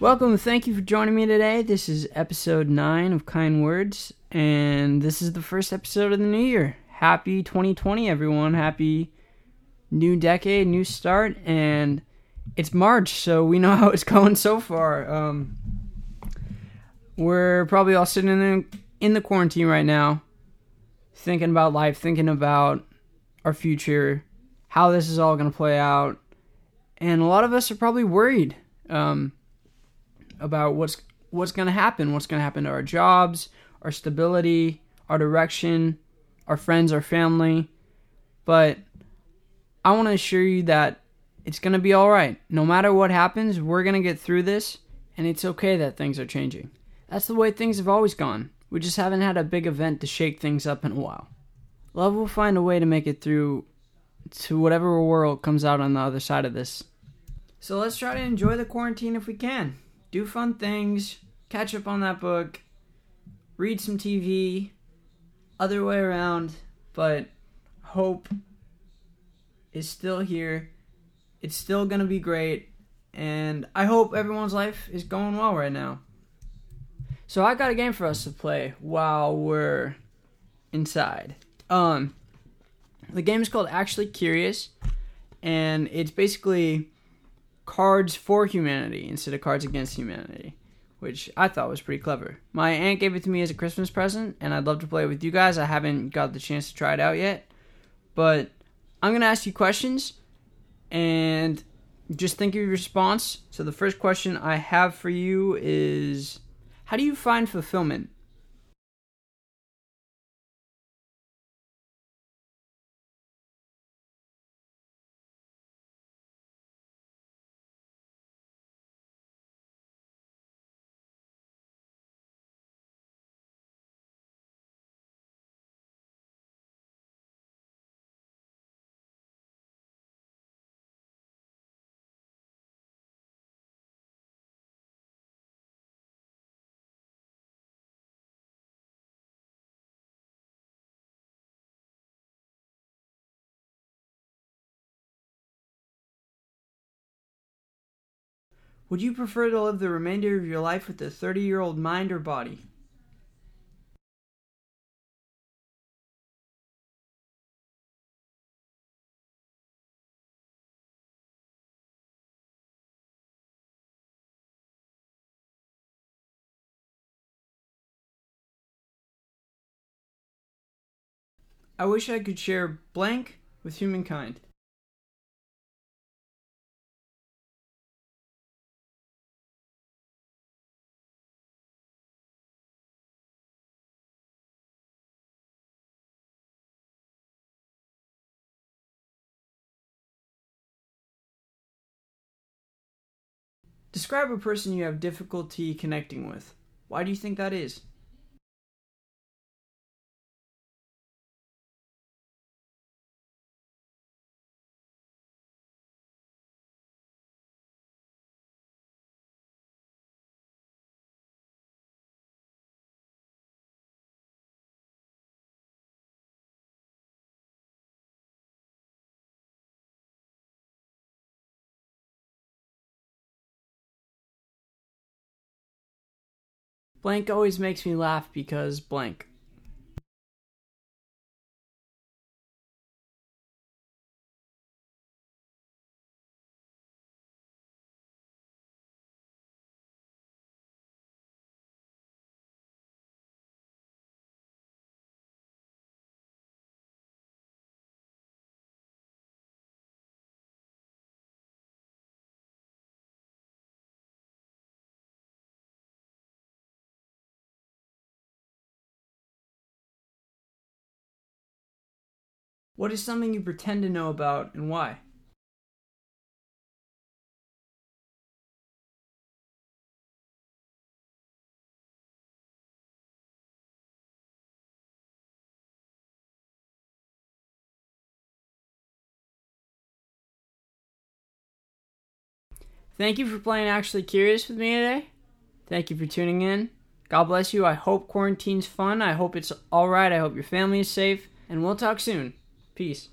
Welcome. Thank you for joining me today. This is episode 9 of Kind Words, and this is the first episode of the new year. Happy 2020, everyone. Happy new decade, new start, and it's March, so we know how it's going so far. Um, we're probably all sitting in the, in the quarantine right now, thinking about life, thinking about our future, how this is all going to play out, and a lot of us are probably worried um, about what's what's going to happen, what's going to happen to our jobs, our stability, our direction, our friends, our family. But I want to assure you that it's going to be all right. No matter what happens, we're going to get through this, and it's okay that things are changing. That's the way things have always gone. We just haven't had a big event to shake things up in a while. Love will find a way to make it through to whatever world comes out on the other side of this. So let's try to enjoy the quarantine if we can. Do fun things, catch up on that book, read some TV, other way around, but hope is still here. It's still going to be great, and I hope everyone's life is going well right now. So I got a game for us to play while we're inside. Um the game is called Actually Curious and it's basically cards for humanity instead of cards against humanity, which I thought was pretty clever. My aunt gave it to me as a Christmas present and I'd love to play it with you guys. I haven't got the chance to try it out yet, but I'm going to ask you questions and just think of your response. So the first question I have for you is how do you find fulfillment? Would you prefer to live the remainder of your life with a 30 year old mind or body? I wish I could share blank with humankind. Describe a person you have difficulty connecting with. Why do you think that is? Blank always makes me laugh because blank. What is something you pretend to know about and why? Thank you for playing Actually Curious with me today. Thank you for tuning in. God bless you. I hope quarantine's fun. I hope it's alright. I hope your family is safe. And we'll talk soon. Peace.